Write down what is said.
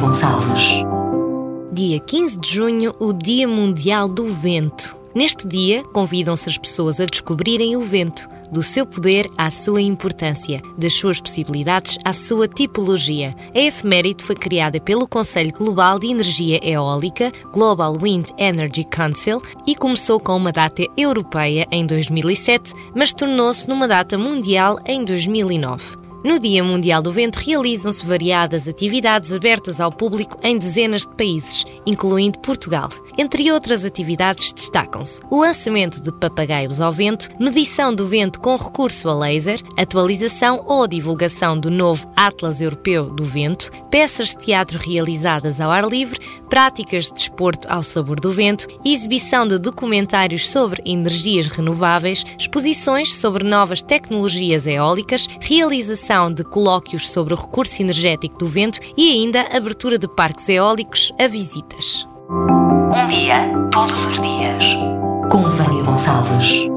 Gonçalves. Dia 15 de junho, o Dia Mundial do Vento. Neste dia, convidam-se as pessoas a descobrirem o vento, do seu poder à sua importância, das suas possibilidades à sua tipologia. A efeméride foi criada pelo Conselho Global de Energia Eólica, Global Wind Energy Council, e começou com uma data europeia em 2007, mas tornou-se numa data mundial em 2009. No Dia Mundial do Vento realizam-se variadas atividades abertas ao público em dezenas de países, incluindo Portugal. Entre outras atividades destacam-se o lançamento de papagaios ao vento, medição do vento com recurso a laser, atualização ou divulgação do novo Atlas Europeu do Vento, peças de teatro realizadas ao ar livre, práticas de desporto ao sabor do vento, exibição de documentários sobre energias renováveis, exposições sobre novas tecnologias eólicas, realização de colóquios sobre o recurso energético do vento e ainda abertura de parques eólicos a visitas. Um dia, todos os dias. Com Vânia Gonçalves.